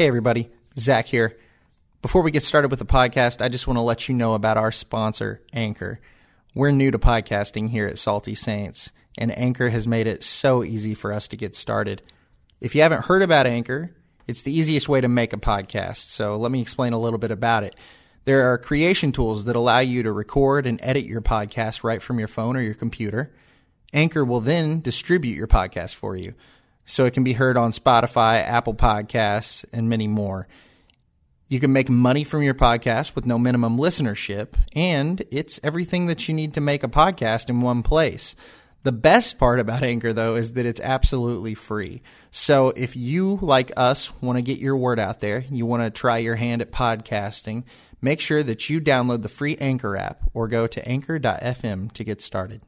Hey, everybody. Zack here. Before we get started with the podcast, I just want to let you know about our sponsor, Anchor. We're new to podcasting here at Salty Saints, and Anchor has made it so easy for us to get started. If you haven't heard about Anchor, it's the easiest way to make a podcast. So let me explain a little bit about it. There are creation tools that allow you to record and edit your podcast right from your phone or your computer. Anchor will then distribute your podcast for you so it can be heard on Spotify, Apple Podcasts, and many more. You can make money from your podcast with no minimum listenership, and it's everything that you need to make a podcast in one place. The best part about Anchor, though, is that it's absolutely free. So if you, like us, want to get your word out there, you want to try your hand at podcasting, make sure that you download the free Anchor app or go to anchor.fm to get started.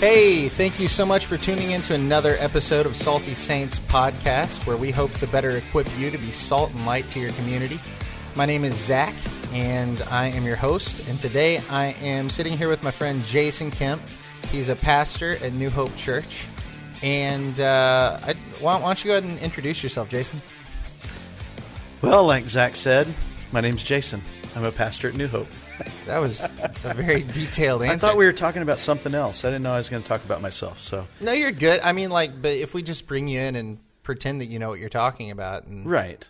Hey, thank you so much for tuning in to another episode of Salty Saints podcast, where we hope to better equip you to be salt and light to your community. My name is Zack, and I am your host. And today I am sitting here with my friend Jason Kempf. He's a pastor at New Hope Church. And uh, I, why, why don't you go ahead and introduce yourself, Jason? Well, like Zack said, my name's Jason. I'm a pastor at New Hope. That was a very detailed answer. I thought we were talking about something else. I didn't know I was going to talk about myself. So No, you're good. I mean, like, but if we just bring you in and pretend that you know what you're talking about, and right,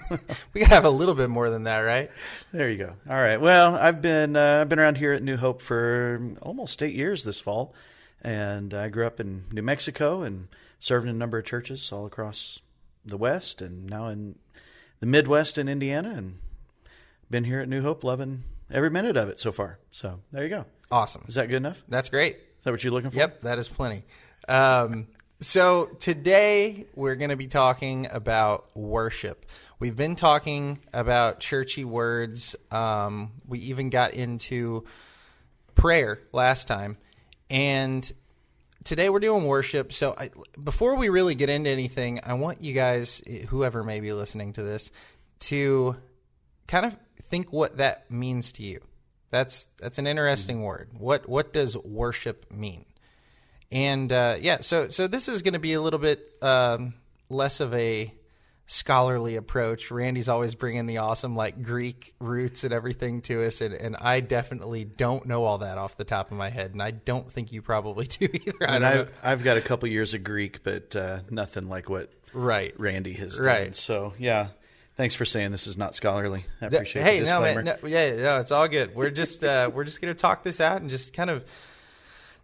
we gotta have a little bit more than that, right? there you go. All right. Well, I've been uh, I've been around here at New Hope for almost eight years this fall, and I grew up in New Mexico and served in a number of churches all across the West, and now in the Midwest in Indiana, and been here at New Hope, loving every minute of it so far. So there you go. Awesome. Is that good enough? That's great. Is that what you're looking for? Yep, that is plenty. Um, so today we're going to be talking about worship. We've been talking about churchy words. Um, we even got into prayer last time, and today we're doing worship. So I, before we really get into anything, I want you guys, whoever may be listening to this, to kind of think what that means to you. That's that's an interesting word. What what does worship mean? And uh, yeah, so so this is going to be a little bit um, less of a scholarly approach. Randy's always bringing the awesome like Greek roots and everything to us, and, and I definitely don't know all that off the top of my head, and I don't think you probably do either. I And don't know. I've, I've got a couple years of Greek, but uh, nothing like what Right. Randy has done. Right. So yeah, thanks for saying this is not scholarly. I appreciate hey, the no, disclaimer. man, no, yeah, no, it's all good. We're just uh, we're just gonna talk this out and just kind of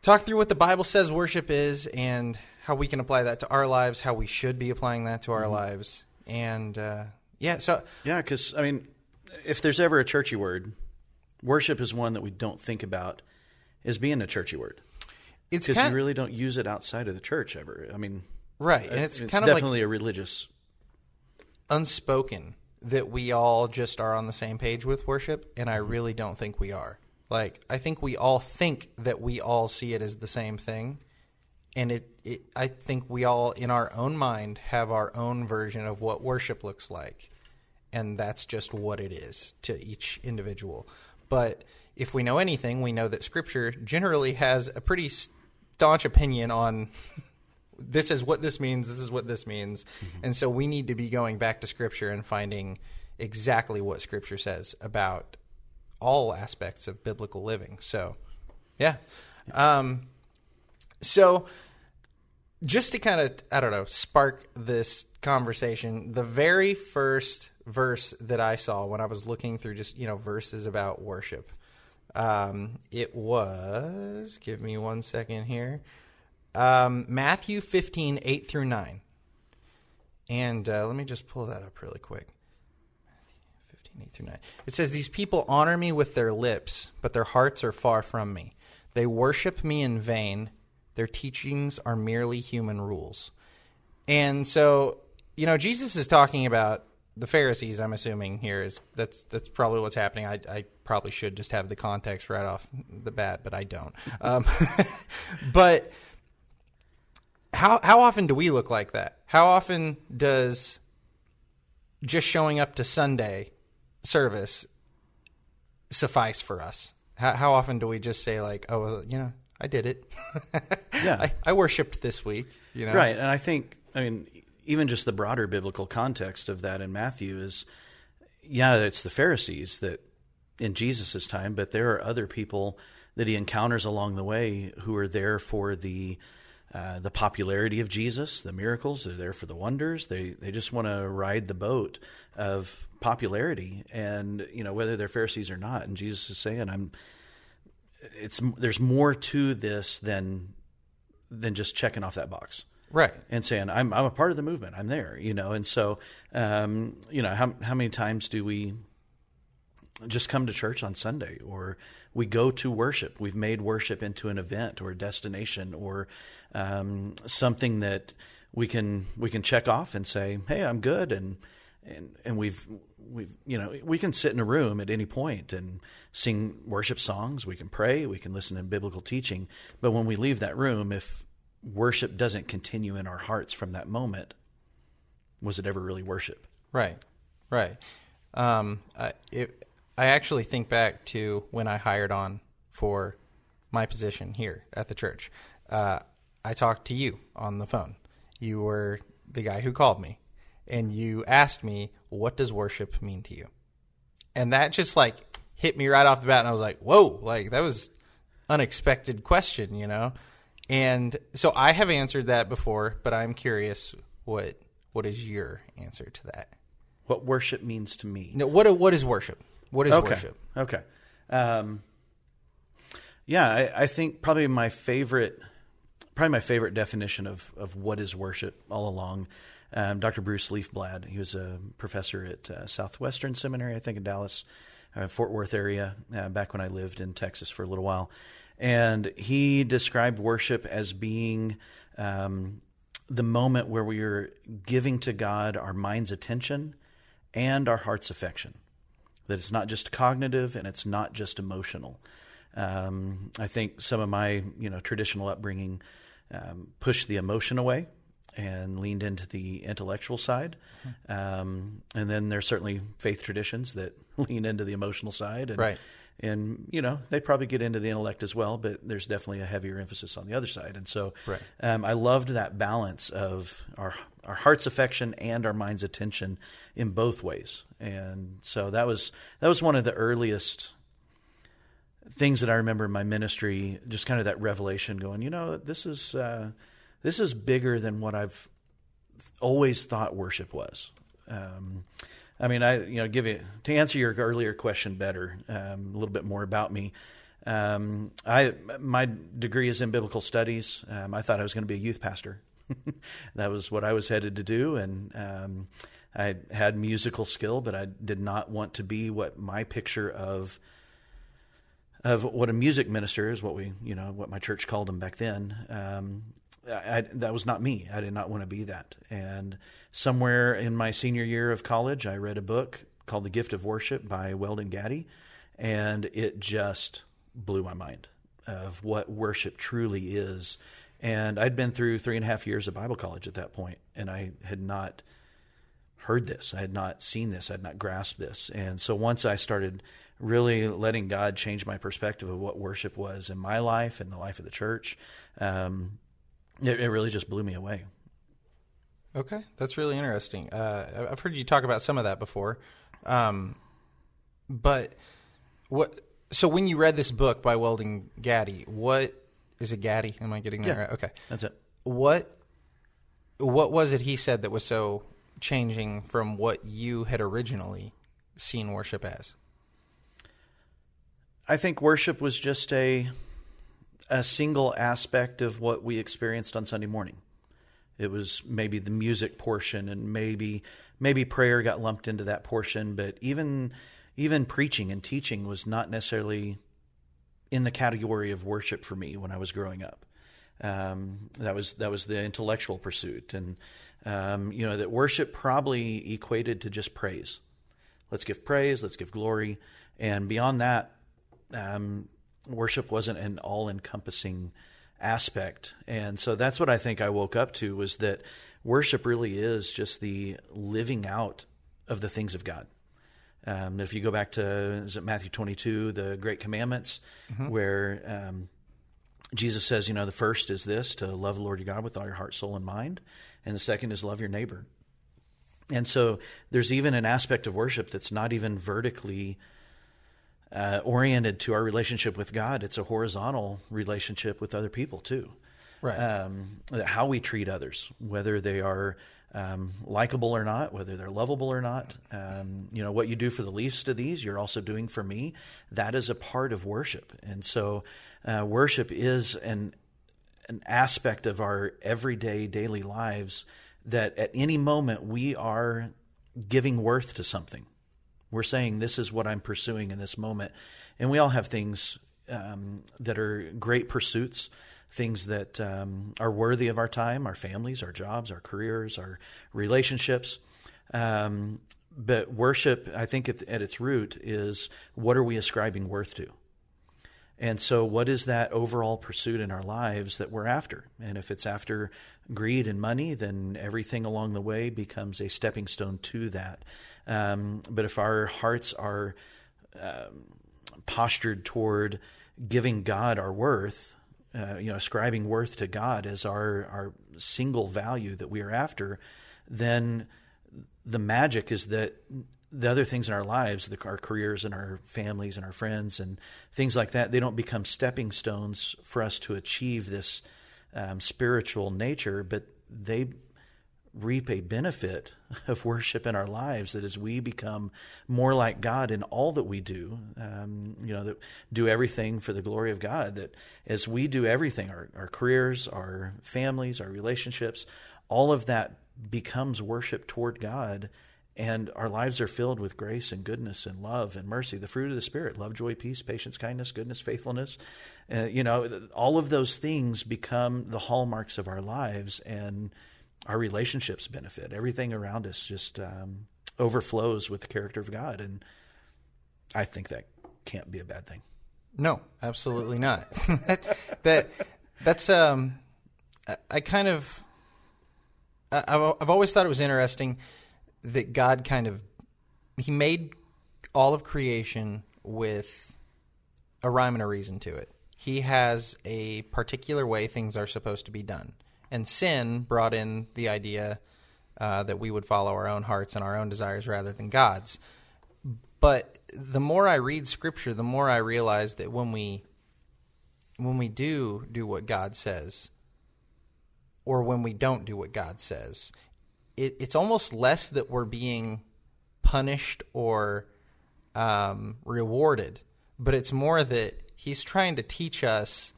talk through what the Bible says worship is and how we can apply that to our lives, how we should be applying that to our Mm-hmm. lives, and uh, yeah. So Yeah, because I mean, if there's ever a churchy word, worship is one that we don't think about as being a churchy word it's because you really don't use it outside of the church ever. I mean, right, and it's, it's, kind of like definitely a religious. Unspoken that we all just are on the same page with worship, and. I really don't think we are. Like, I think we all think that we all see it as the same thing, and it, it I think we all, in our own mind, have our own version of what worship looks like, and that's just what it is to each individual. But if we know anything, we know that Scripture generally has a pretty staunch opinion on this is what this means, this is what this means. And so we need to be going back to Scripture and finding exactly what Scripture says about all aspects of biblical living. So, yeah. Um, so, just to kind of, I don't know, spark this conversation, the very first verse that I saw when I was looking through just, you know, verses about worship, um, it was, give me one second here, um, Matthew 15, 8 through 9. And uh, let me just pull that up really quick. 15, 8 through 9. It says, These people honor me with their lips, but their hearts are far from me. They worship me in vain. Their teachings are merely human rules. And so, you know, Jesus is talking about the Pharisees. I'm assuming here is that's that's probably what's happening. I, I probably should just have the context right off the bat, but I don't. Um, but how how often do we look like that? How often does just showing up to Sunday service suffice for us? How, how often do we just say like, "Oh, well, you know, I did it. Yeah. I, I worshipped this week." You know, Right. And I think, I mean, even just the broader biblical context of that in Matthew is, yeah, it's the Pharisees that in Jesus' time, but there are other people that he encounters along the way who are there for the uh, the popularity of Jesus, the miracles. They're there for the wonders. They they just want to ride the boat of popularity, and you know whether they're Pharisees or not. And Jesus is saying, "I'm." It's there's more to this than than just checking off that box Right. and saying I'm I'm a part of the movement. I'm there, you know. And so, um, you know, how how many times do we just come to church on Sunday, or we go to worship? We've made worship into an event or a destination or um, something that we can we can check off and say, "Hey, I'm good," and and and we've we've you know we can sit in a room at any point and sing worship songs. We can pray. We can listen to biblical teaching. But when we leave that room if worship doesn't continue in our hearts from that moment was it ever really worship? Right, right. Um, I, it, I actually think back to when I hired on for my position here at the church. Uh, I talked to you on the phone. You were the guy who called me, and you asked me, "What does worship mean to you?" And that just like hit me right off the bat, and I was like, "Whoa!" Like that was unexpected question, you know. And so I have answered that before, but I'm curious what what is your answer to that? what worship means to me No, what what is worship? What is okay. worship? okay. Um, yeah I, I think probably my favorite probably my favorite definition of, of what is worship all along um, dr bruce leafblad. He was a professor at uh, southwestern seminary i think in dallas uh, fort worth area uh, back when i lived in texas for a little while. And he described worship as being um, the moment where we are giving to god our mind's attention and our heart's affection that it's not just cognitive and it's not just emotional. Um, I think some of my you know traditional upbringing um, pushed the emotion away and leaned into the intellectual side, um, and then there's certainly faith traditions that lean into the emotional side, and, Right. And you know they probably get into the intellect as well, but there's definitely a heavier emphasis on the other side. And so Right. um, I loved that balance of our our heart's affection and our mind's attention in both ways. And so that was that was one of the earliest things that I remember in my ministry. Just kind of that revelation, going, you know, this is uh, this is bigger than what I've always thought worship was. Um, I mean, I you know give you to answer your earlier question better, um, a little bit more about me. Um, I my degree is in biblical studies. Um, I thought I was going to be a youth pastor. that was what I was headed to do, and um, I had musical skill, but I did not want to be what my picture of of what a music minister is, what we you know what my church called him back then. Um, I, that was not me. I did not want to be that. And somewhere in my senior year of college, I read a book called The Gift of Worship by Welton Gaddy, and it just blew my mind of what worship truly is. And I'd been through three and a half years of Bible college at that point, and I had not heard this. I had not seen this. I had not grasped this. And so once I started really letting God change my perspective of what worship was in my life and the life of the church, um, it, it really just blew me away. Okay, that's really interesting. Uh, I've heard you talk about some of that before, um, but what? So when you read this book by Welton Gaddy, what is it? Gaddy? Am I getting that Yeah. right? Okay. That's it. What? What was it he said that was so changing from what you had originally seen worship as? I think worship was just a a single aspect of what we experienced on Sunday morning. It was maybe the music portion and maybe maybe prayer got lumped into that portion, but even even preaching and teaching was not necessarily in the category of worship for me when I was growing up. Um, that was that was the intellectual pursuit, and um, you know that worship probably equated to just praise. Let's give praise, let's give glory, and beyond that, um, worship wasn't an all-encompassing aspect. And so that's what I think I woke up to was that worship really is just the living out of the things of God. Um, if you go back to is it Matthew 22, the Great Commandments, where um, Jesus says, you know, the first is this to love the Lord your God with all your heart, soul, and mind, and the second is love your neighbor. And so there's even an aspect of worship that's not even vertically uh, oriented to our relationship with God. It's a horizontal relationship with other people too. Right. Um, how we treat others, whether they are um, likable or not, whether they're lovable or not. Um, you know, what you do for the least of these, you're also doing for me. That is a part of worship. And so uh, worship is an, an aspect of our everyday, daily lives that at any moment we are giving worth to something. We're saying, This is what I'm pursuing in this moment. And we all have things um, that are great pursuits, things that um, are worthy of our time, our families, our jobs, our careers, our relationships. Um, but worship, I think, at, at its root, is what are we ascribing worth to? And so, what is that overall pursuit in our lives that we're after? And if it's after greed and money, then everything along the way becomes a stepping stone to that. Um, but if our hearts are um, postured toward giving God our worth, uh, you know, ascribing worth to God as our our single value that we are after, then the magic is that the other things in our lives, the, our careers and our families and our friends and things like that, they don't become stepping stones for us to achieve this um, spiritual nature, but they reap a benefit of worship in our lives that as we become more like God in all that we do, um, you know, that do everything for the glory of God, that as we do everything, our, our careers, our families, our relationships, all of that becomes worship toward God and our lives are filled with grace and goodness and love and mercy the fruit of the spirit love joy peace patience kindness goodness faithfulness uh, you know all of those things become the hallmarks of our lives and our relationships benefit everything around us just um, overflows with the character of god and i think that can't be a bad thing No, absolutely not. that, that that's um, I, kind of I've always thought it was interesting that God kind of he made all of creation with a rhyme and a reason to it. He has a particular way things are supposed to be done, and sin brought in the idea uh, that we would follow our own hearts and our own desires rather than God's. But the more I read Scripture, the more I realize that when we when we do do what God says, or when we don't do what God says, it, it's almost less that we're being punished or um, rewarded, but it's more that He's trying to teach us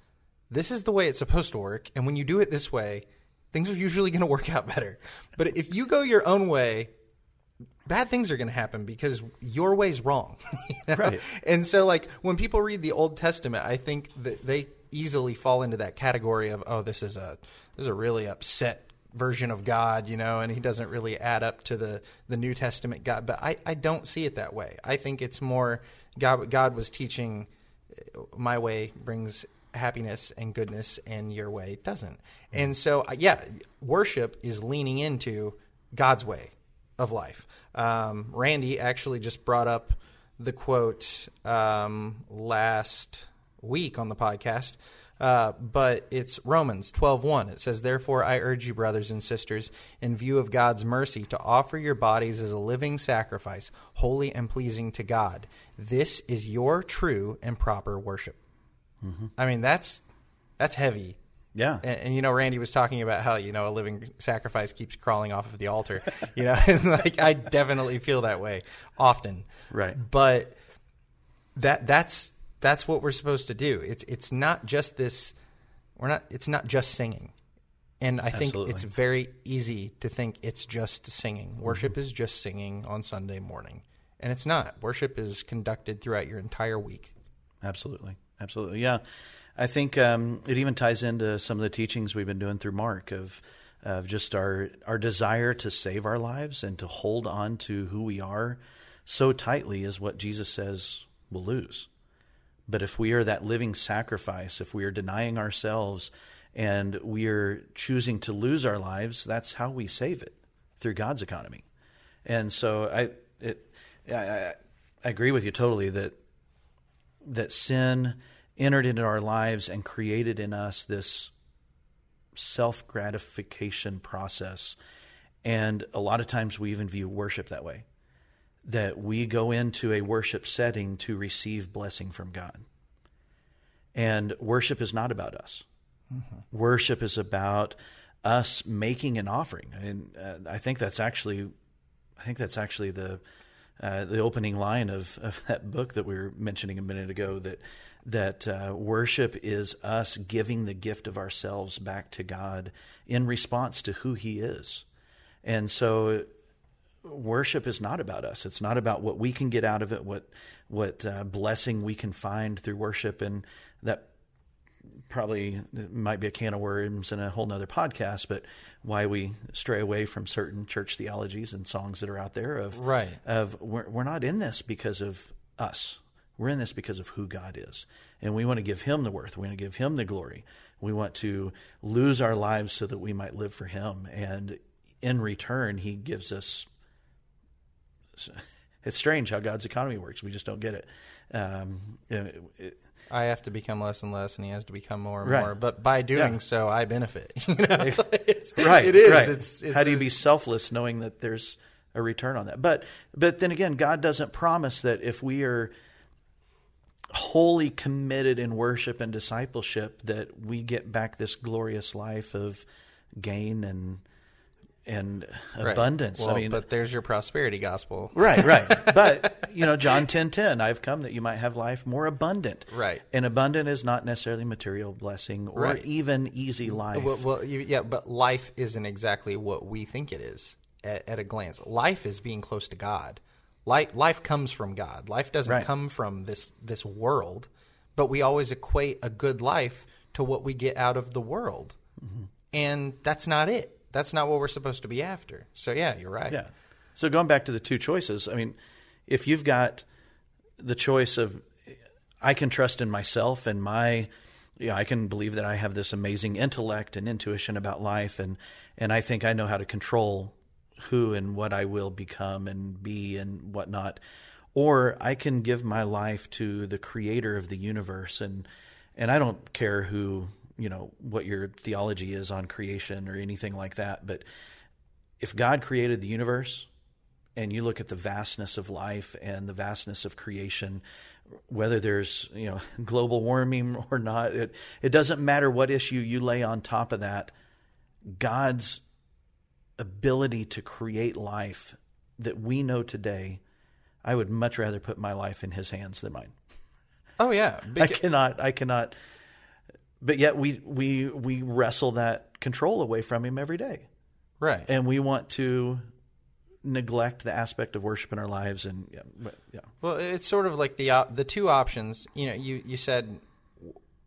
this is the way it's supposed to work, and when you do it this way, things are usually going to work out better. But if you go your own way, bad things are going to happen because your way's wrong. you know? Right. And so, like, when people read the Old Testament, I think that they easily fall into that category of, oh, this is a this is a really upset version of God, you know, and he doesn't really add up to the the New Testament God. But I I don't see it that way. I think it's more God. God was teaching, my way brings happiness and goodness, and your way doesn't. And so, uh, yeah, worship is leaning into God's way of life. Um, Randy actually just brought up the quote um, last week on the podcast. Uh, but it's Romans 12:1. It says, "Therefore I urge you, brothers and sisters, in view of God's mercy, to offer your bodies as a living sacrifice, holy and pleasing to God. This is your true and proper worship." I mean, that's that's heavy. yeah And, and you know, Randy was talking about how you know a living sacrifice keeps crawling off of the altar. You know, and like I definitely feel that way often. Right. But that that's that's what we're supposed to do. It's it's not just this. We're not. It's not just singing. And I think Absolutely. it's very easy to think it's just singing. Mm-hmm. Worship is just singing on Sunday morning, and it's not. Worship is conducted throughout your entire week. Absolutely, absolutely. Yeah, I think um, it even ties into some of the teachings we've been doing through Mark of of just our our desire to save our lives and to hold on to who we are so tightly is what Jesus says we'll lose. But if we are that living sacrifice, if we are denying ourselves and we are choosing to lose our lives, that's how we save it through God's economy. And so I it I, I, I agree with you totally that that sin entered into our lives and created in us this self gratification process. And a lot of times we even view worship that way that we go into a worship setting to receive blessing from God. And worship is not about us. Mm-hmm. Worship is about us making an offering. And uh, I think that's actually, I think that's actually the uh, the opening line of, of that book that we were mentioning a minute ago. That that uh, worship is us giving the gift of ourselves back to God in response to who He is. And so worship is not about us. It's not about what we can get out of it, what what uh, blessing we can find through worship, and that probably might be a can of worms and a whole nother podcast. But why we stray away from certain church theologies and songs that are out there of right of we're, we're not in this because of us. We're in this because of who God is, and we want to give Him the worth. We want to give Him the glory. We want to lose our lives so that we might live for Him, and in return, He gives us it's strange how God's economy works. We just don't get it. Um, it, it I have to become less and less, and he has to become more and right. more. But by doing yeah. so, I benefit. You know? right. It is. Right. It's, it's, how do you be selfless knowing that there's a return on that? But but then again, God doesn't promise that if we are wholly committed in worship and discipleship, that we get back this glorious life of gain and and right. abundance. Well, I mean, but there's your prosperity gospel. right, right. But you know, John ten ten, I've come that you might have life more abundant. Right. And abundant is not necessarily material blessing or right. even easy life. Well, well, yeah, but life isn't exactly what we think it is at, at, a glance. Life is being close to God. Life, life comes from God. Life doesn't right. come from this this world. But we always equate a good life to what we get out of the world, mm-hmm. and that's not it that's not what we're supposed to be after. So yeah, you're right. Yeah. So going back to the two choices, I mean, if you've got the choice of I can trust in myself and my yeah, I can believe that I have this amazing intellect and intuition about life and and I think I know how to control who and what I will become and be and whatnot. Or I can give my life to the creator of the universe and and I don't care who you know what your theology is on creation or anything like that but if god created the universe and you look at the vastness of life and the vastness of creation whether there's you know global warming or not it, it doesn't matter what issue you lay on top of that. God's ability to create life that we know today i would much rather put my life in his hands than mine. Oh yeah. I cannot i cannot but yet we we we wrestle that control away from him every day. Right. And we want to neglect the aspect of worship in our lives and yeah, but, yeah. well it's sort of like the uh, the two options. You know you you said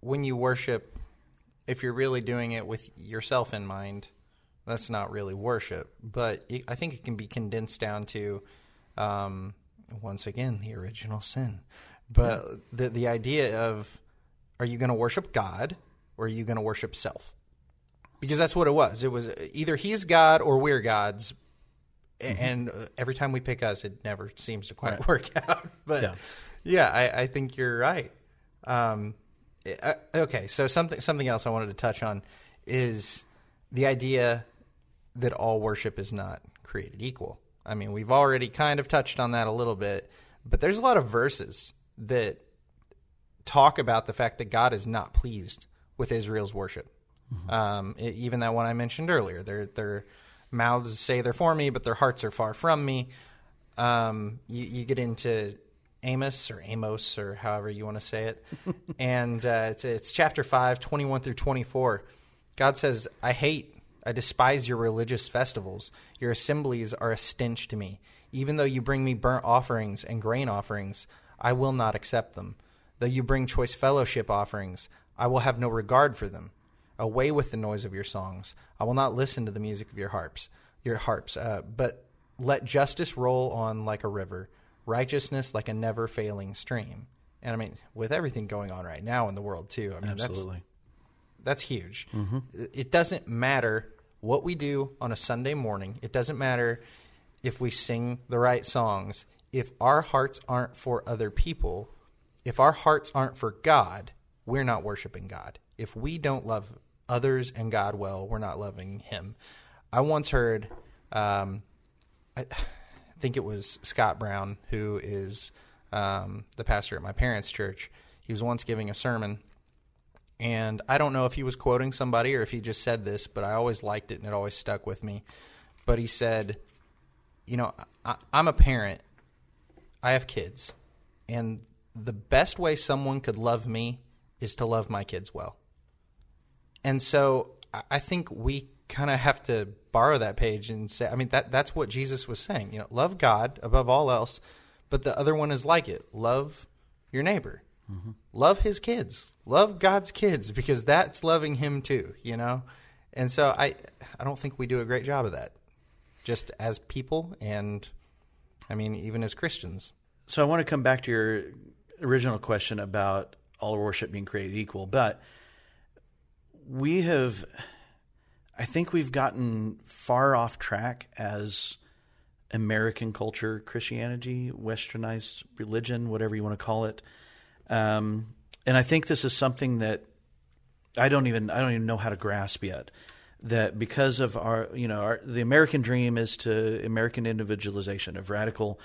when you worship if you're really doing it with yourself in mind that's not really worship. But it, i think it can be condensed down to um, once again the original sin. But the the idea of are you going to worship God or are you going to worship self? Because that's what it was. It was either he's God or we're gods. Mm-hmm. And every time we pick us, it never seems to quite right. work out. But yeah, yeah I, I, think you're right. Um, uh, okay, so something something else I wanted to touch on is the idea that all worship is not created equal. I mean, we've already kind of touched on that a little bit, but there's a lot of verses that talk about the fact that God is not pleased with Israel's worship. Mm-hmm. Um, it, even that one I mentioned earlier, their their mouths say they're for me, but their hearts are far from me. Um, you, you, get into Amos or Amos or however you want to say it, and uh, it's it's chapter 5, 21 through twenty four. God says, "I hate, I despise your religious festivals. Your assemblies are a stench to me. Even though you bring me burnt offerings and grain offerings, I will not accept them." Though you bring choice fellowship offerings, I will have no regard for them. Away with the noise of your songs. I will not listen to the music of your harps, your harps. Uh, but let justice roll on like a river, righteousness like a never failing stream. And I mean, with everything going on right now in the world too, I mean, absolutely, that's, that's huge. Mm-hmm. It doesn't matter what we do on a Sunday morning. It doesn't matter if we sing the right songs, if our hearts aren't for other people, if our hearts aren't for God, we're not worshiping God. If we don't love others and God well, we're not loving Him. I once heard, um, I think it was Scott Brown, who is um, the pastor at my parents' church. He was once giving a sermon, and I don't know if he was quoting somebody or if he just said this, but I always liked it and it always stuck with me. But he said, You know, I, I'm a parent, I have kids, and the best way someone could love me is to love my kids well. And so I think we kind of have to borrow that page and say, I mean, that that's what Jesus was saying. You know, love God above all else, but the other one is like it: love your neighbor, mm-hmm. love his kids, love God's kids, because that's loving Him too. You know, and so I I don't think we do a great job of that, just as people, and I mean, even as Christians. So I want to come back to your original question about all worship being created equal, but we have, I think we've gotten far off track as American culture, Christianity, westernized religion, whatever you want to call it. Um, and I think this is something that I don't even I don't even know how to grasp yet. That because of our you know our, the American dream is to American individualization of radical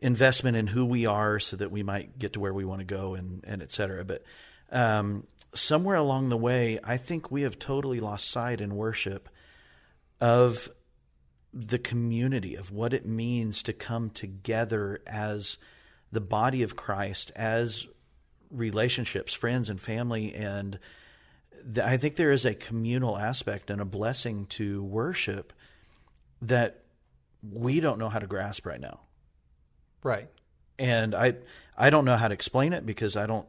investment in who we are so that we might get to where we want to go and and et cetera. But um, somewhere along the way, I think we have totally lost sight in worship of the community of what it means to come together as the body of Christ, as relationships, friends and family, and the, I think there is a communal aspect and a blessing to worship that we don't know how to grasp right now. Right. And I I don't know how to explain it because I don't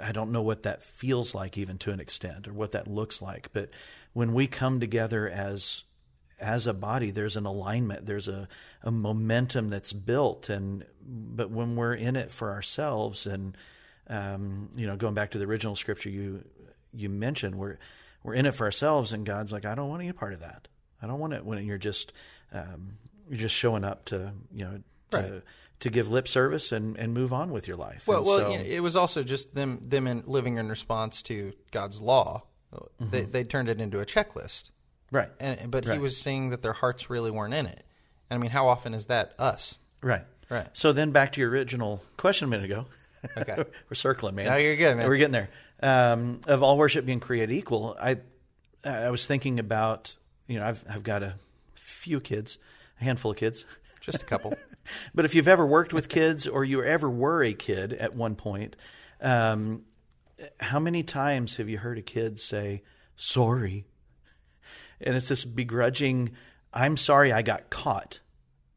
I, don't know what that feels like even to an extent or what that looks like. But when we come together as as a body, there's an alignment, there's a, a momentum that's built and but when we're in it for ourselves and um, you know, going back to the original scripture you you mentioned, we're we're in it for ourselves and God's like, I don't want any part of that. I don't want it when you're just um, you're just showing up to you know to, right. to give lip service and, and move on with your life. Well, and well, so, you know, it was also just them them in living in response to God's law. Mm-hmm. They they turned it into a checklist, right? And but right. he was saying that their hearts really weren't in it. And I mean, how often is that us? Right. Right. So then back to your original question a minute ago. Okay. We're circling, man. No, you're good, man. We're getting there. Um, of all worship being created equal, I I was thinking about you know I've I've got a few kids, a handful of kids, just a couple. but if you've ever worked with kids or you ever were a kid at one point, um, how many times have you heard a kid say sorry? And it's this begrudging, I'm sorry I got caught,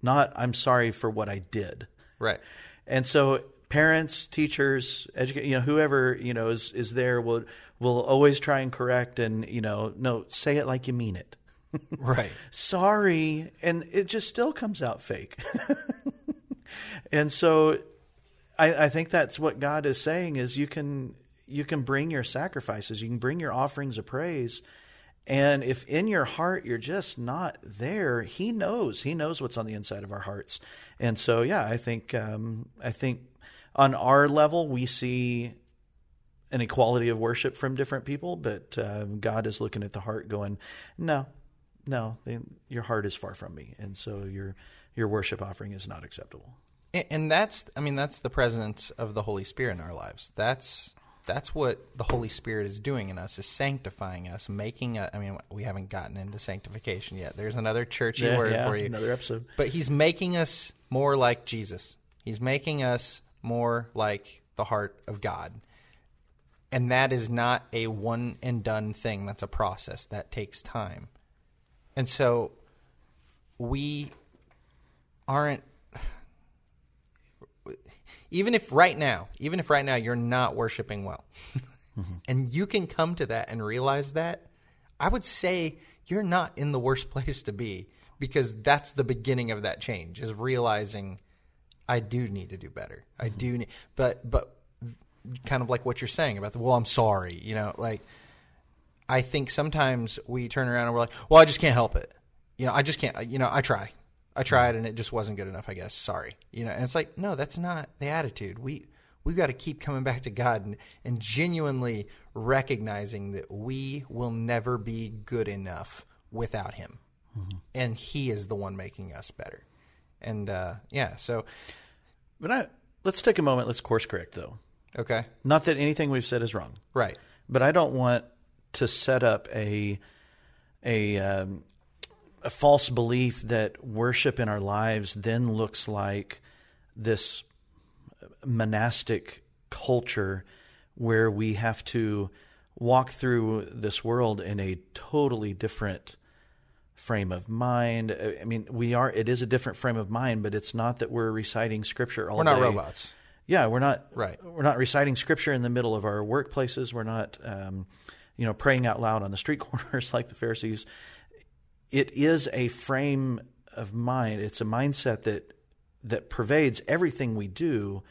not I'm sorry for what I did. Right. And so parents, teachers, educate, you know, whoever, you know, is, is there will, will always try and correct and, you know, no, say it like you mean it. right. Sorry. And it just still comes out fake. and so I, I think that's what God is saying is you can you can bring your sacrifices, you can bring your offerings of praise. And if in your heart you're just not there, He knows. He knows what's on the inside of our hearts. And so, yeah, I think um, I think on our level we see an equality of worship from different people, but um, God is looking at the heart, going, "No, no, they, your heart is far from me, and so your your worship offering is not acceptable. And that's, I mean, that's the presence of the Holy Spirit in our lives. That's that's what the Holy Spirit is doing in us is sanctifying us, making. A, I mean, we haven't gotten into sanctification yet. There's another churchy yeah, word yeah, for you, another episode. But He's making us more like Jesus. He's making us more like the heart of God. And that is not a one and done thing. That's a process that takes time. And so we aren't even if right now, even if right now you're not worshiping well, mm-hmm. and you can come to that and realize that, I would say you're not in the worst place to be because that's the beginning of that change is realizing I do need to do better. Mm-hmm. I do need, but but kind of like what you're saying about the well, I'm sorry, you know, like I think sometimes we turn around and we're like, well, I just can't help it. You know, I just can't. You know, I try. I tried and it just wasn't good enough. I guess. Sorry. You know, and it's like, no, that's not the attitude. We we've got to keep coming back to God and, and genuinely recognizing that we will never be good enough without Him, and He is the one making us better. And uh, yeah, so But I, let's take a moment. Let's course correct, though. okay, Not that anything we've said is wrong, right, but I don't want to set up a a um, a false belief that worship in our lives then looks like this monastic culture where we have to walk through this world in a totally different frame of mind. I mean, we are. It is a different frame of mind, but it's not that we're reciting scripture all we're not day. robots. Yeah, we're not. Right. We're not reciting scripture in the middle of our workplaces. We're not, um, you know, praying out loud on the street corners like the Pharisees. It is a frame of mind. It's a mindset that that pervades everything we do,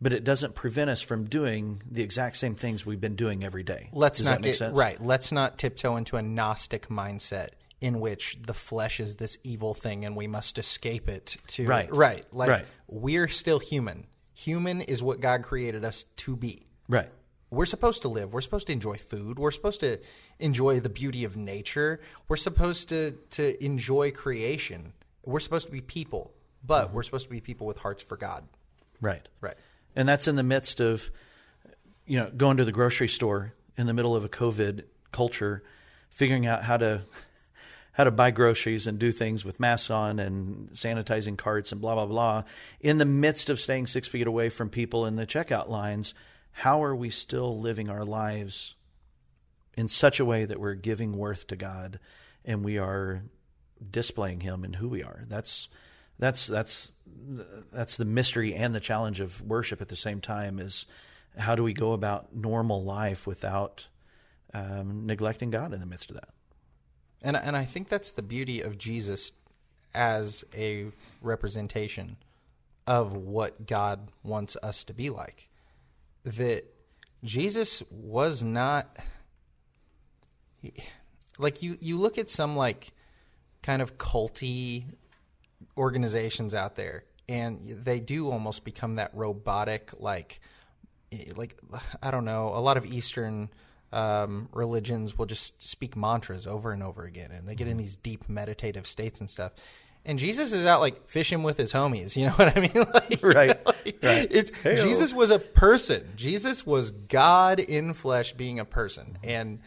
but it doesn't prevent us from doing the exact same things we've been doing every day. Let's Does not that make get sense? right. Let's not tiptoe into a Gnostic mindset in which the flesh is this evil thing and we must escape it. To Right. right. Like Right. we're still human. Human is what God created us to be. Right. We're supposed to live. We're supposed to enjoy food. We're supposed to enjoy the beauty of nature. We're supposed to to enjoy creation. We're supposed to be people, but Mm-hmm. we're supposed to be people with hearts for God. Right. Right. And that's in the midst of, you know, going to the grocery store in the middle of a COVID culture, figuring out how to how to buy groceries and do things with masks on and sanitizing carts and blah blah blah. In the midst of staying six feet away from people in the checkout lines, how are we still living our lives in such a way that we're giving worth to God and we are displaying Him and who we are? That's that's that's that's the mystery and the challenge of worship at the same time is how do we go about normal life without um, neglecting God in the midst of that And and I think that's the beauty of Jesus as a representation of what God wants us to be like. That Jesus was not like you you look at some like kind of culty organizations out there and they do almost become that robotic like like I don't know, a lot of Eastern um, religions will just speak mantras over and over again, and they get in these deep meditative states and stuff. And Jesus is out like fishing with his homies. You know what I mean? Like, Right, like, right. It's Hey-o. Jesus was a person. Jesus was God in flesh, being a person, mm-hmm. and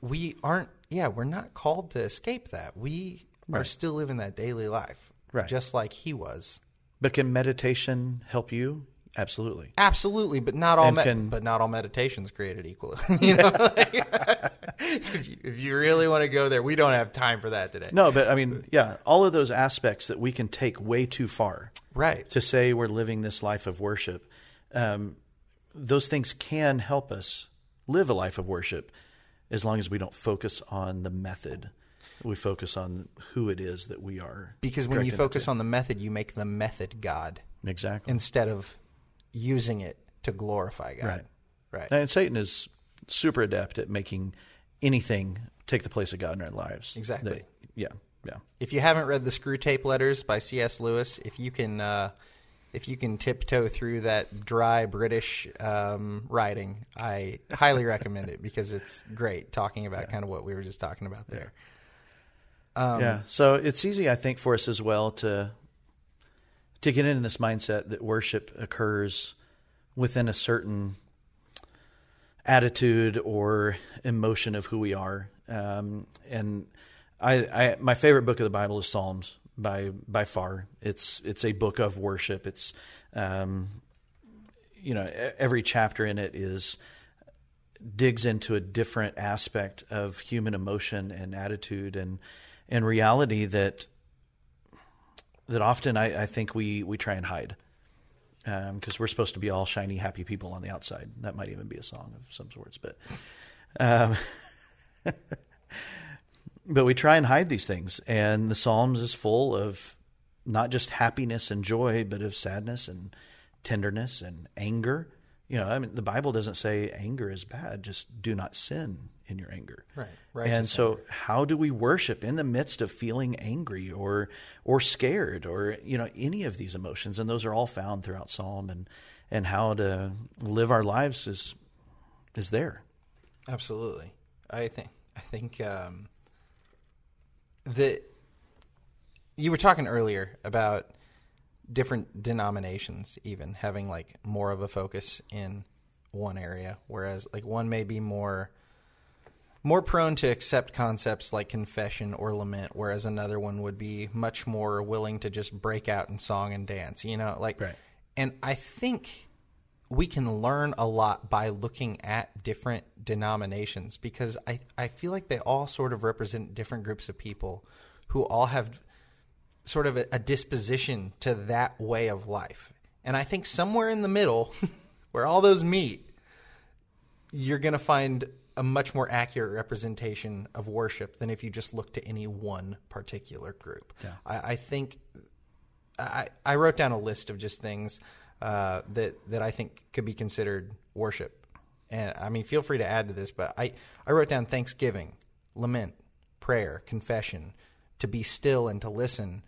we aren't. Yeah, we're not called to escape that. We are still living that daily life, Right. just like He was. but can meditation help you absolutely Absolutely, but not all med- can- but not all meditations created equal. you know, like, if, you, if you really want to go there, we don't have time for that today. no but i mean yeah all of those aspects that we can take way too far Right. to say we're living this life of worship um, those things can help us live a life of worship as long as we don't focus on the method we focus on who it is that we are Because when you focus on the method, you make the method God exactly instead of using it to glorify God. Right. Right. And Satan is super adept at making anything take the place of God in our lives. Exactly. That- yeah, yeah. If you haven't read the Screwtape Letters by C.S. Lewis, if you can, uh, if you can tiptoe through that dry British um, writing, I highly recommend it because it's great talking about kind of what we were just talking about there. Um, yeah. So it's easy, I think, for us as well to to get into this mindset that worship occurs within a certain attitude or emotion of who we are. Um, and I, I, my favorite book of the Bible is Psalms by by far. It's it's a book of worship. It's um, you know every chapter in it is digs into a different aspect of human emotion and attitude and and reality that that often I, I think we we try and hide because we're supposed to be all shiny, happy people on the outside. That might even be a song of some sorts, but um, but we try and hide these things. And the Psalms is full of not just happiness and joy, but of sadness and tenderness and anger. You know, I mean, the Bible doesn't say anger is bad; just do not sin in your anger. Right. Right. And so anger. how do we worship in the midst of feeling angry or or scared or you know any of these emotions and those are all found throughout Psalm and and how to live our lives is is there. Absolutely. I think I think um, that you were talking earlier about different denominations even having like more of a focus in one area whereas like one may be more more prone to accept concepts like confession or lament whereas another one would be much more willing to just break out in song and dance you know like Right. and i think we can learn a lot by looking at different denominations because I, I feel like they all sort of represent different groups of people who all have sort of a, a disposition to that way of life. And I think somewhere in the middle, where all those meet, you're going to find a much more accurate representation of worship than if you just look to any one particular group. I, I think I, I wrote down a list of just things uh, that that I think could be considered worship, and I mean, feel free to add to this. But I I wrote down thanksgiving, lament, prayer, confession, to be still and to listen,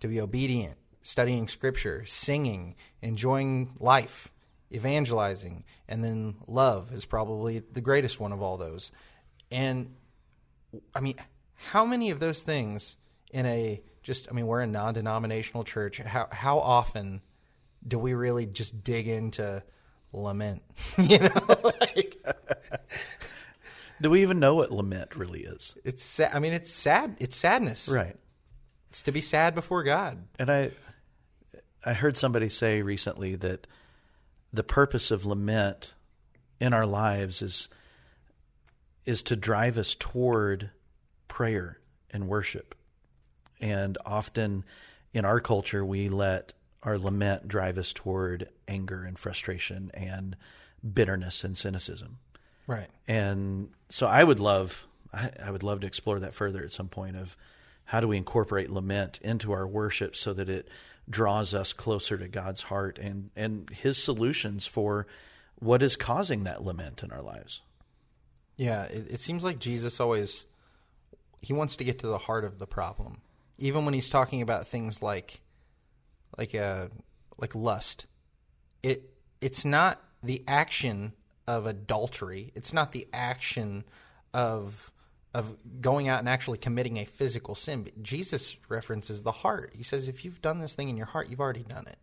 to be obedient, studying scripture, singing, enjoying life, evangelizing, and then love is probably the greatest one of all those. And I mean, how many of those things in a just I mean, we're a non-denominational church. How how often do we really just dig into lament? you know, like Do we even know what lament really is? it's sa- I mean, it's sad. It's sadness. Right. It's to be sad before God. And I I heard somebody say recently that the purpose of lament in our lives is is to drive us toward prayer and worship. And often in our culture we let our lament drive us toward anger and frustration and bitterness and cynicism. Right. And so I would love I, I would love to explore that further at some point of how do we incorporate lament into our worship so that it draws us closer to God's heart and, and his solutions for what is causing that lament in our lives. Yeah, it, it seems like Jesus always he wants to get to the heart of the problem, even when he's talking about things like like uh like lust. It it's not the action of adultery. It's not the action of of going out and actually committing a physical sin. But Jesus references the heart. He says, if you've done this thing in your heart, you've already done it.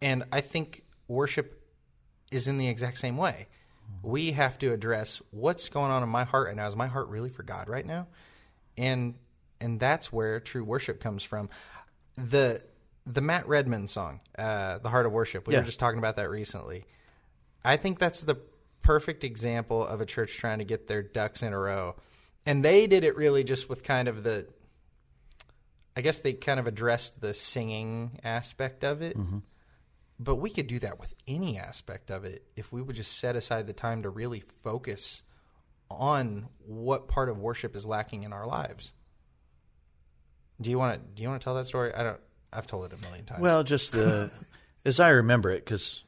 And I think worship is in the exact same way. We have to address what's going on in my heart right now. Is my heart really for God right now? And and that's where true worship comes from. The the Matt Redman song, uh, "The Heart of Worship." We Yeah. were just talking about that recently. I think that's the perfect example of a church trying to get their ducks in a row. And they did it really just with kind of the I guess they kind of addressed the singing aspect of it. Mm-hmm. But we could do that with any aspect of it if we would just set aside the time to really focus on what part of worship is lacking in our lives. Do you want to do you want to tell that story? I don't I've told it a million times. Well, just the as I remember it, because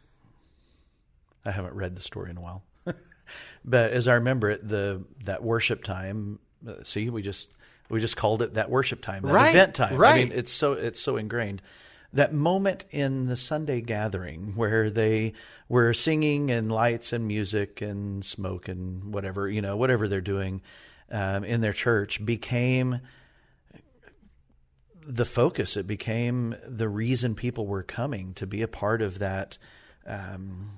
I haven't read the story in a while. But as I remember it, the that worship time. Uh, see, we just we just called it that worship time, that Right, event time. I mean, it's so it's so ingrained. That moment in the Sunday gathering where they were singing and lights and music and smoke and whatever you know whatever they're doing um, in their church became the focus. It became the reason people were coming to be a part of that um,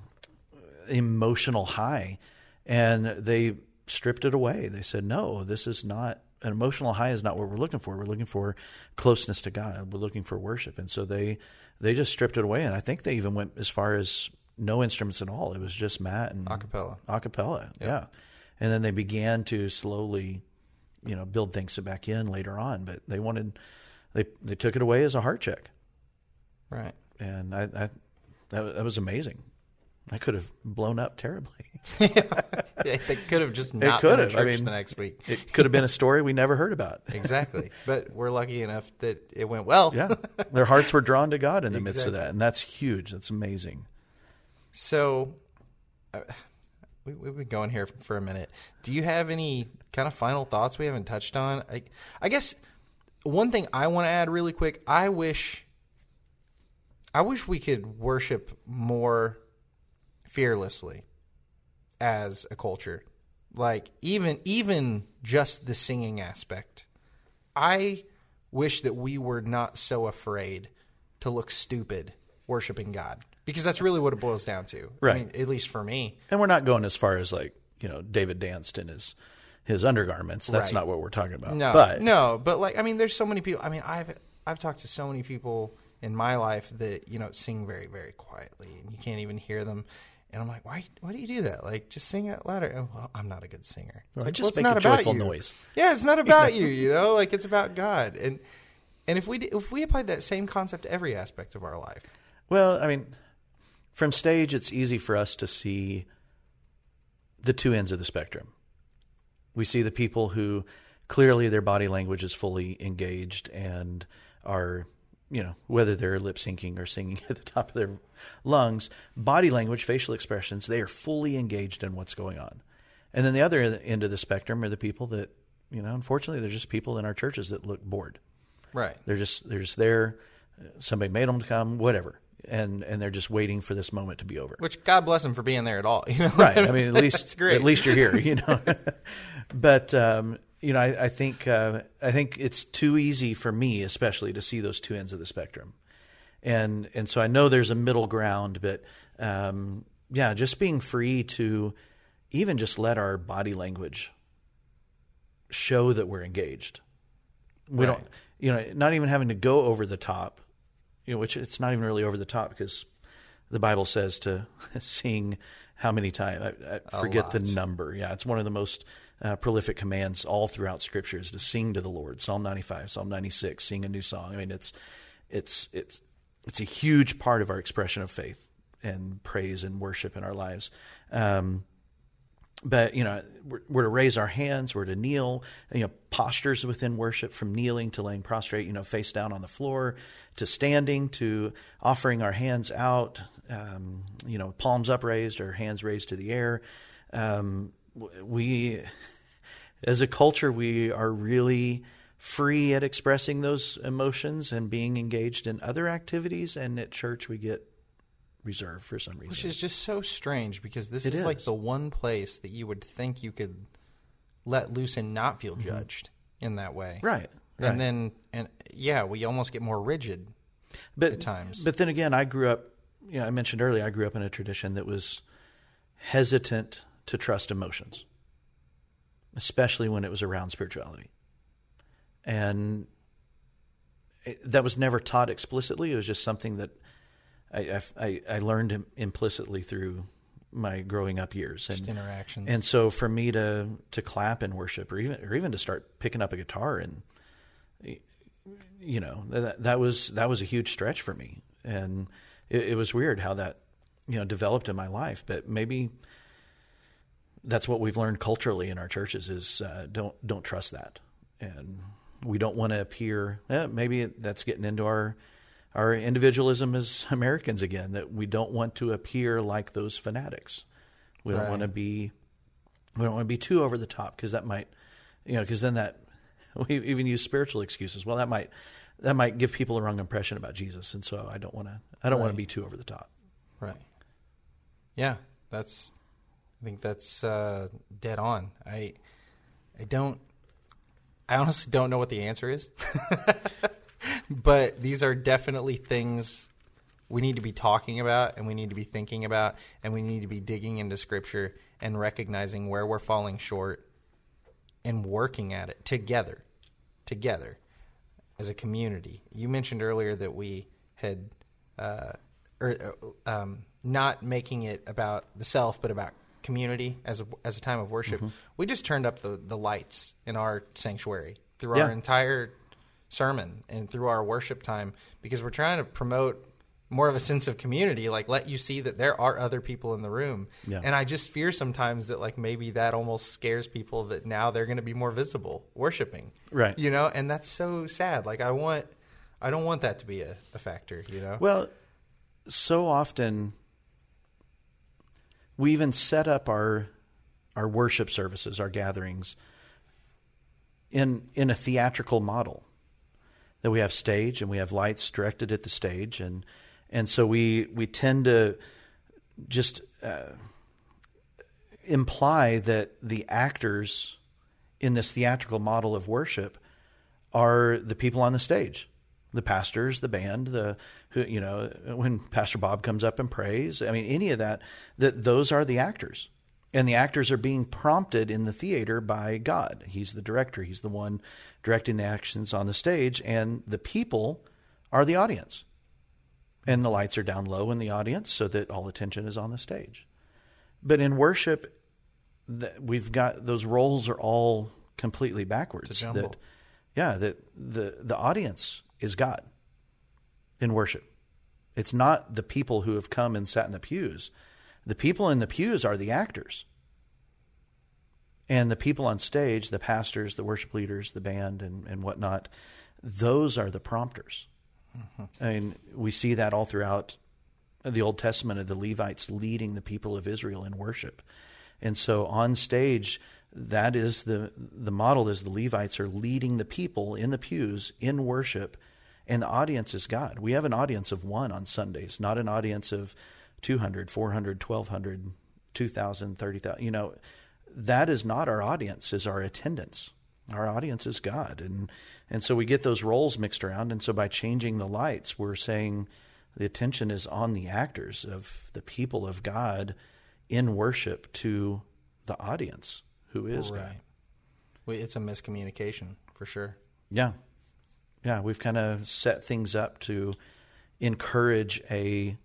emotional high. And they stripped it away. They said, no, this is not an emotional high is not what we're looking for. We're looking for closeness to God. We're looking for worship. And so they they just stripped it away. And I think they even went as far as no instruments at all. It was just Matt and Acapella. acapella. Yeah. And then they began to slowly, you know, build things back in later on. But they wanted they they took it away as a heart check, right. and I, I that, that was amazing. I could have blown up terribly. they, could have just not could been have. at I church mean- the next week. It could have been a story we never heard about. exactly. But we're lucky enough that it went well. Yeah, their hearts were drawn to God in the midst of that, and that's huge. That's amazing. So, uh, we, we've been going here for a minute. Do you have any kind of final thoughts we haven't touched on? I, I guess one thing I want to add really quick. I wish, I wish we could worship more fearlessly as a culture. Like even even just the singing aspect. I wish that we were not so afraid to look stupid worshiping God because that's really what it boils down to. Right. I mean, at least for me. And we're not going as far as like you know David danced in his his undergarments. That's Right. not what we're talking about. No, but no, but like I mean, there's so many people. I mean, I've I've talked to so many people in my life that you know sing very very quietly, and you can't even hear them. And I'm like, why? Why do you do that? Like, just sing it louder. Oh, well, I'm not a good singer. It's Right, like, just well, it's make not a about joyful you. noise. Yeah, it's not about you. You know, like it's about God. And and if we if we applied that same concept to every aspect of our life, Well, I mean, from stage, it's easy for us to see the two ends of the spectrum. We see the people who clearly their body language is fully engaged and are, you know, whether they're lip syncing or singing at the top of their lungs, body language, facial expressions, they are fully engaged in what's going on. And then the other end of the spectrum are the people that, you know, unfortunately, they're just people in our churches that look bored. right? They're just they're just there. Somebody made them to come, whatever, and and they're just waiting for this moment to be over. Which God bless them for being there at all. You know, Right. I mean, at least at least you're here, you know. but um, you know, I, I think uh, I think it's too easy for me, especially, to see those two ends of the spectrum, and and so I know there's a middle ground, but um, yeah, just being free to even just let our body language show that we're engaged. We Right. don't, you know, not even having to go over the top, you know, which it's not even really over the top because the Bible says to sing how many times? I, I forget the number. Yeah, it's one of the most uh, prolific commands all throughout Scripture is to sing to the Lord. Psalm 95, Psalm 96, sing a new song. I mean, it's it's it's it's a huge part of our expression of faith and praise and worship in our lives. Um, but you know we're, we're to raise our hands we're to kneel you know postures within worship from kneeling to laying prostrate you know face down on the floor to standing to offering our hands out um, you know palms upraised or hands raised to the air um, we as a culture we are really free at expressing those emotions and being engaged in other activities and at church we get reserved for some reason Which is just so strange because this It is, like the one place that you would think you could let loose and not feel judged in that way. Mm-hmm. right right. And then, and yeah, we almost get more rigid. but, at times. But then again, I grew up. You know, I mentioned earlier, I grew up in a tradition that was hesitant to trust emotions, especially when it was around spirituality, and it, that was never taught explicitly. It was just something that I I, I learned implicitly through my growing up years, Just and interactions. and so for me to to clap and worship, or even or even to start picking up a guitar and you know that that was that was a huge stretch for me, and it, it was weird how that you know developed in my life. But maybe that's what we've learned culturally in our churches is uh, don't don't trust that, and we don't want to appear. Eh, maybe that's getting into our our individualism as Americans again. That we don't want to appear like those fanatics. We don't Right. want to be we don't want to be too over the top because that might you know because then that we even use spiritual excuses well that might that might give people a wrong impression about jesus and so i don't want to i don't want to be too over the top Right. Yeah, that's. I think that's uh, dead on. I, I don't. I honestly don't know what the answer is, but these are definitely things we need to be talking about, and we need to be thinking about, and we need to be digging into Scripture and recognizing where we're falling short, and working at it together, together, as a community. You mentioned earlier that we had. Uh, or uh, um, not making it about the self, but about community as a, as a time of worship. Mm-hmm. We just turned up the, the lights in our sanctuary through Yeah. our entire sermon and through our worship time because we're trying to promote more of a sense of community, like let you see that there are other people in the room. Yeah. And I just fear sometimes that like maybe that almost scares people that now they're going to be more visible worshiping. Right. You know, and that's so sad. Like I want, I don't want that to be a, a factor, you know? well so often we even set up our our worship services, our gatherings in in a theatrical model. That we have stage and we have lights directed at the stage and and so we we tend to just uh, imply that the actors in this theatrical model of worship are the people on the stage the pastors the band the who you know when pastor bob comes up and prays i mean any of that that those are the actors. And the actors are being prompted in the theater by god. He's the director. He's the one directing the actions on the stage. And the people are the audience. And the lights are down low in the audience so that all attention is on the stage. But in worship we've got those roles are all completely backwards. That yeah that the the audience is god in worship. It's not the people who have come and sat in the pews. The people in the pews are the actors. And the people on stage the pastors the worship leaders the band and, and whatnot those are the prompters. Mm-hmm. i mean we see that all throughout the old testament of the levites leading the people of israel in worship. And so on stage, that is the the model is the Levites are leading the people in the pews in worship, and the audience is God. We have an audience of one on Sundays, not an audience of 200, 400, 1200, 2000, 30,000. You know, that is not our audience, is our attendance. Our audience is God. And and so we get those roles mixed around. And so by changing the lights, we're saying the attention is on the actors of the people of God in worship to the audience who is right. God. It's a miscommunication for sure. Yeah. Yeah, we've kind of set things up to encourage a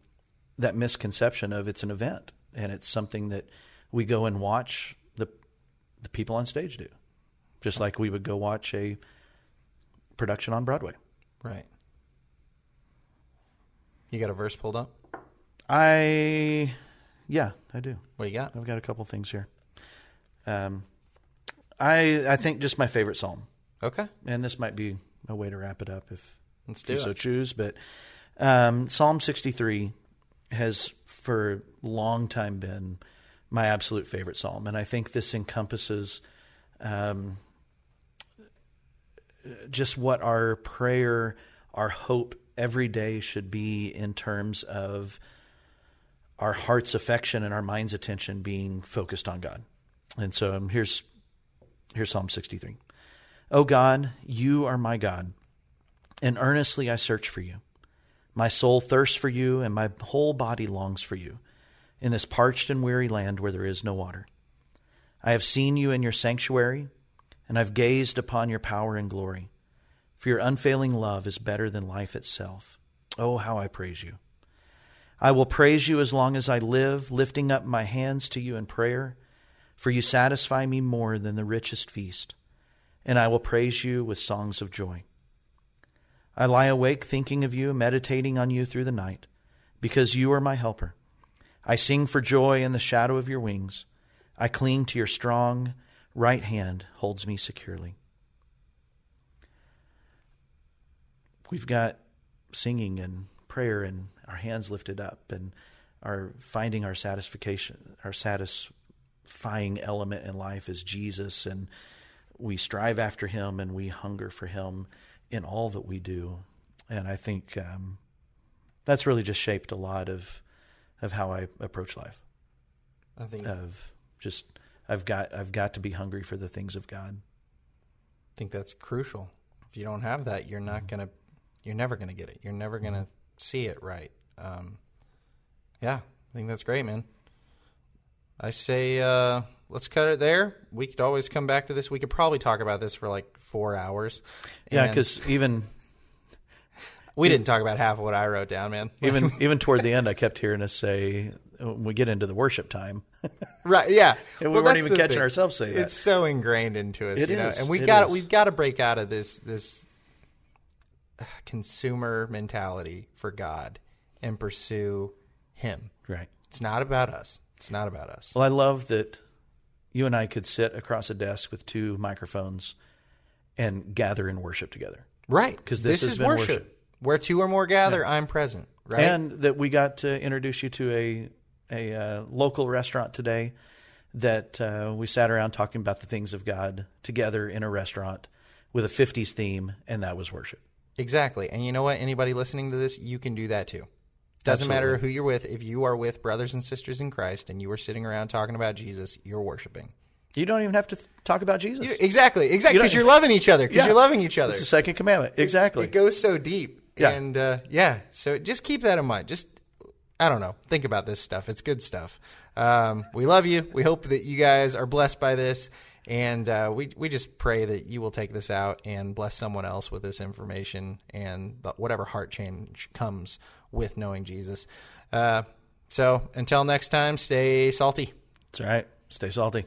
that misconception of it's an event and it's something that we go and watch the the people on stage do. Just like we would go watch a production on Broadway. Right. You got a verse pulled up? I yeah, I do. What do you got? I've got a couple things here. Um, I I think just my favorite psalm. Okay. And this might be a way to wrap it up if Let's do you it. so choose. But um, Psalm 63 has for a long time been my absolute favorite psalm, and I think this encompasses um, just what our prayer, our hope every day should be in terms of our heart's affection and our mind's attention being focused on God. And so um, here's here's Psalm 63. O God, you are my God, and earnestly I search for you. My soul thirsts for you, and my whole body longs for you, in this parched and weary land where there is no water. I have seen you in your sanctuary, and I've gazed upon your power and glory. For your unfailing love is better than life itself. Oh, how I praise you. I will praise you as long as I live, lifting up my hands to you in prayer, for you satisfy me more than the richest feast, and I will praise you with songs of joy. I lie awake thinking of you, meditating on you through the night, because you are my helper. I sing for joy in the shadow of your wings. I cling to your strong right hand holds me securely. We've got singing and prayer and our hands lifted up and our finding our satisfaction, our satisfying element in life is Jesus, and we strive after Him and we hunger for Him in all that we do. And I think um, that's really just shaped a lot of of how I approach life. I think of just I've got I've got to be hungry for the things of God. I think that's crucial. If you don't have that, you're not gonna you're never gonna get it. You're never gonna see it right um, yeah, I think that's great, man. I say uh, let's cut it there. We could always come back to this. We could probably talk about this for like four hours. Yeah, because even we didn't talk about half of what I wrote down, man. even even toward the end, I kept hearing us say when we get into the worship time. right? Yeah, and we well, weren't even catching thing. ourselves say that. It's so ingrained into us, it you know. Is. And we got we've got to break out of this this uh, consumer mentality for God and pursue Him. Right. It's not about us. It's not about us. Well, I love that you and I could sit across a desk with two microphones and gather in worship together. Right. Because this, this is worship. worship. Where two or more gather, yeah. I'm present. Right. And that we got to introduce you to a a uh, local restaurant today that uh, we sat around talking about the things of God together in a restaurant with a 50s theme, and that was worship. Exactly. And you know what? Anybody listening to this, you can do that too. Doesn't matter who you're with. If you are with brothers and sisters in Christ and you are sitting around talking about Jesus, you're worshiping. You don't even have to th- talk about Jesus. Exactly. Exactly. Because you're loving each other. Because Yeah. you're loving each other. It's the second commandment. Exactly. It goes so deep. Yeah. And uh, yeah, so just keep that in mind. Just, I don't know, think about this stuff. It's good stuff. Um, we love you. We hope that you guys are blessed by this. And uh, we, we just pray that you will take this out and bless someone else with this information and whatever heart change comes with knowing Jesus. Uh, so until next time, stay salty. That's right. Stay salty.